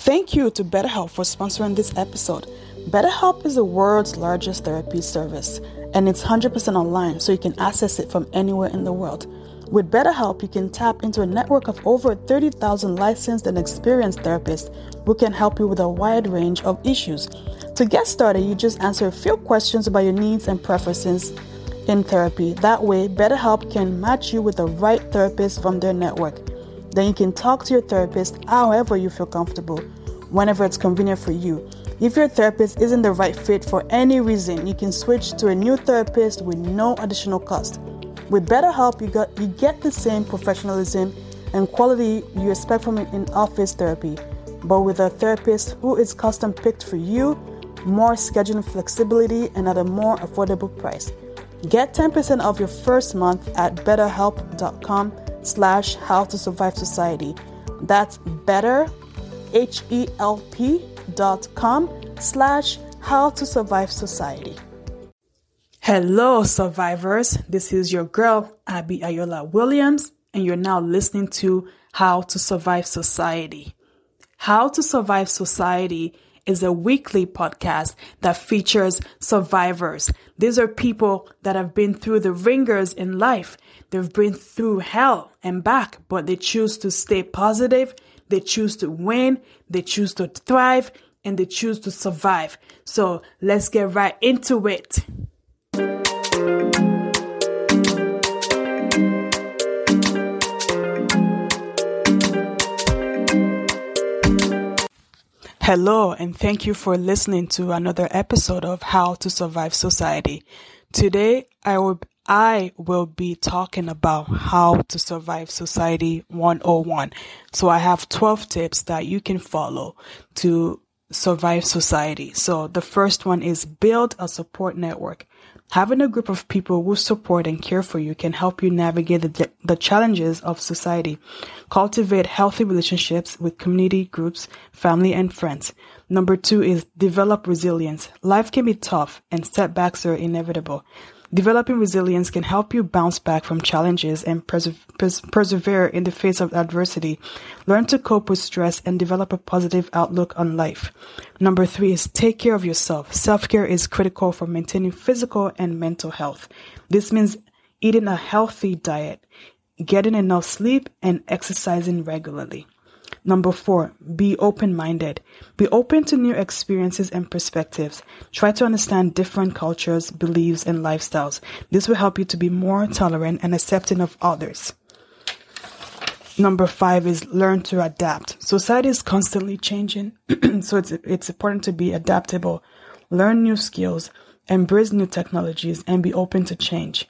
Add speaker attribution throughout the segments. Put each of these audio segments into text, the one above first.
Speaker 1: Thank you to BetterHelp for sponsoring this episode. BetterHelp is the world's largest therapy service, and it's 100% online, so you can access it from anywhere in the world. With BetterHelp, you can tap into a network of over 30,000 licensed and experienced therapists who can help you with a wide range of issues. To get started, you just answer a few questions about your needs and preferences in therapy. That way, BetterHelp can match you with the right therapist from their network. Then you can talk to your therapist however you feel comfortable, whenever it's convenient for you. If your therapist isn't the right fit for any reason, you can switch to a new therapist with no additional cost. With BetterHelp, you, got, you get the same professionalism and quality you expect from in office therapy, but with a therapist who is custom picked for you, more scheduling flexibility, and at a more affordable price. Get 10% off your first month at betterhelp.com slash how to survive society. That's better, H-E-L-P dot com slash how to survive society. Hello, survivors. This is your girl, Abby Ayola Williams, and you're now listening to How to Survive Society. How to Survive Society is a weekly podcast that features survivors. These are people that have been through the ringers in life. They've been through hell and back, but they choose to stay positive. They choose to win. They choose to thrive and they choose to survive. So let's get right into it. Hello, and thank you for listening to another episode of How to Survive Society. Today, I will, I will be talking about how to survive society 101. So I have 12 tips that you can follow to survive society. So the first one is build a support network. Having a group of people who support and care for you can help you navigate the, the challenges of society. Cultivate healthy relationships with community groups, family, and friends. Number two is develop resilience. Life can be tough and setbacks are inevitable. Developing resilience can help you bounce back from challenges and perse- pers- persevere in the face of adversity. Learn to cope with stress and develop a positive outlook on life. Number three is take care of yourself. Self-care is critical for maintaining physical and mental health. This means eating a healthy diet, getting enough sleep, and exercising regularly. Number four, be open minded. Be open to new experiences and perspectives. Try to understand different cultures, beliefs, and lifestyles. This will help you to be more tolerant and accepting of others. Number five is learn to adapt. Society is constantly changing, so it's, it's important to be adaptable, learn new skills, embrace new technologies, and be open to change.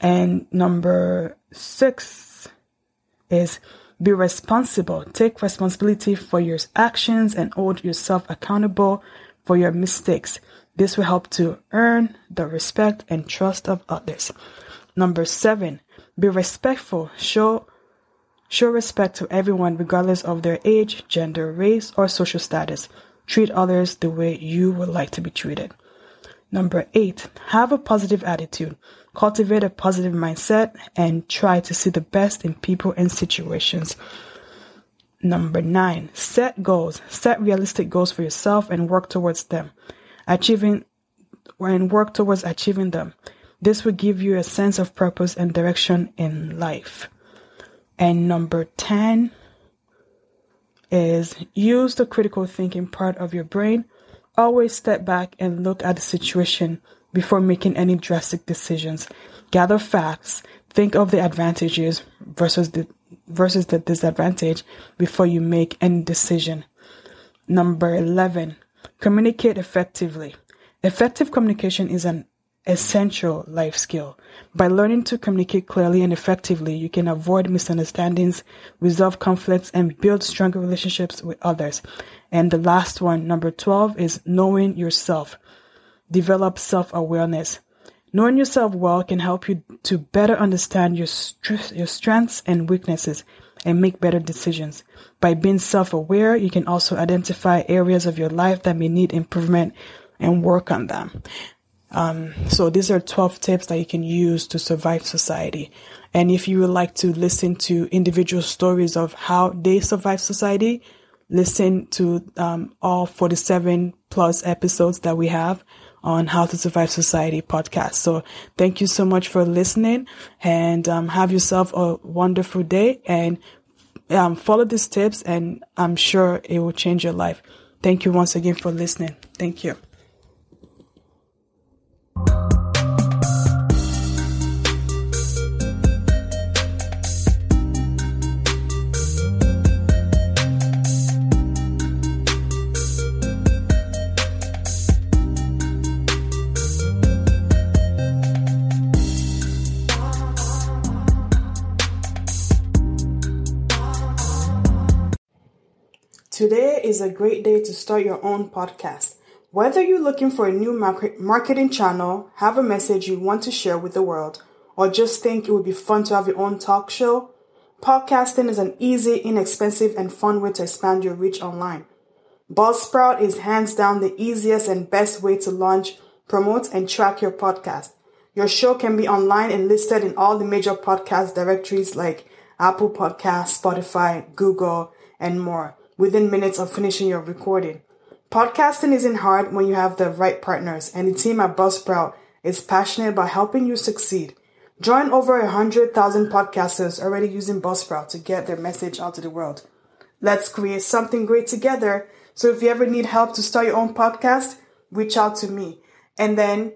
Speaker 1: And number six is be responsible. Take responsibility for your actions and hold yourself accountable for your mistakes. This will help to earn the respect and trust of others. Number seven, be respectful. Show show respect to everyone regardless of their age, gender, race, or social status. Treat others the way you would like to be treated. Number eight, have a positive attitude. Cultivate a positive mindset and try to see the best in people and situations. Number nine, set goals. Set realistic goals for yourself and work towards them. Achieving and work towards achieving them. This will give you a sense of purpose and direction in life. And number 10 is use the critical thinking part of your brain. Always step back and look at the situation before making any drastic decisions. Gather facts, think of the advantages versus the versus the disadvantage before you make any decision. Number 11, communicate effectively. Effective communication is an essential life skill. By learning to communicate clearly and effectively, you can avoid misunderstandings, resolve conflicts, and build stronger relationships with others. And the last one, number 12, is knowing yourself. Develop self awareness. Knowing yourself well can help you to better understand your, your strengths and weaknesses and make better decisions. By being self aware, you can also identify areas of your life that may need improvement and work on them. Um, so these are 12 tips that you can use to survive society. And if you would like to listen to individual stories of how they survive society, listen to um, all 47 plus episodes that we have on How to Survive Society podcast. So thank you so much for listening and um, have yourself a wonderful day and um, follow these tips and I'm sure it will change your life. Thank you once again for listening. Thank you. Today is a great day to start your own podcast. Whether you're looking for a new market marketing channel, have a message you want to share with the world, or just think it would be fun to have your own talk show, podcasting is an easy, inexpensive, and fun way to expand your reach online. Buzzsprout is hands down the easiest and best way to launch, promote, and track your podcast. Your show can be online and listed in all the major podcast directories like Apple Podcasts, Spotify, Google, and more within minutes of finishing your recording. Podcasting isn't hard when you have the right partners, and the team at Buzzsprout is passionate about helping you succeed. Join over 100,000 podcasters already using Buzzsprout to get their message out to the world. Let's create something great together. So if you ever need help to start your own podcast, reach out to me. And then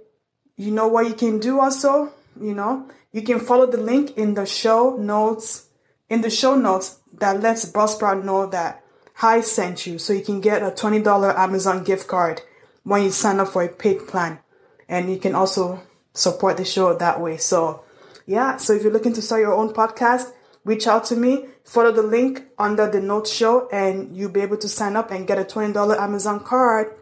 Speaker 1: you know what you can do also? You know, you can follow the link in the show notes, in the show notes that lets Buzzsprout know that Hi sent you so you can get a $20 Amazon gift card when you sign up for a paid plan. And you can also support the show that way. So, yeah, so if you're looking to start your own podcast, reach out to me, follow the link under the notes show, and you'll be able to sign up and get a $20 Amazon card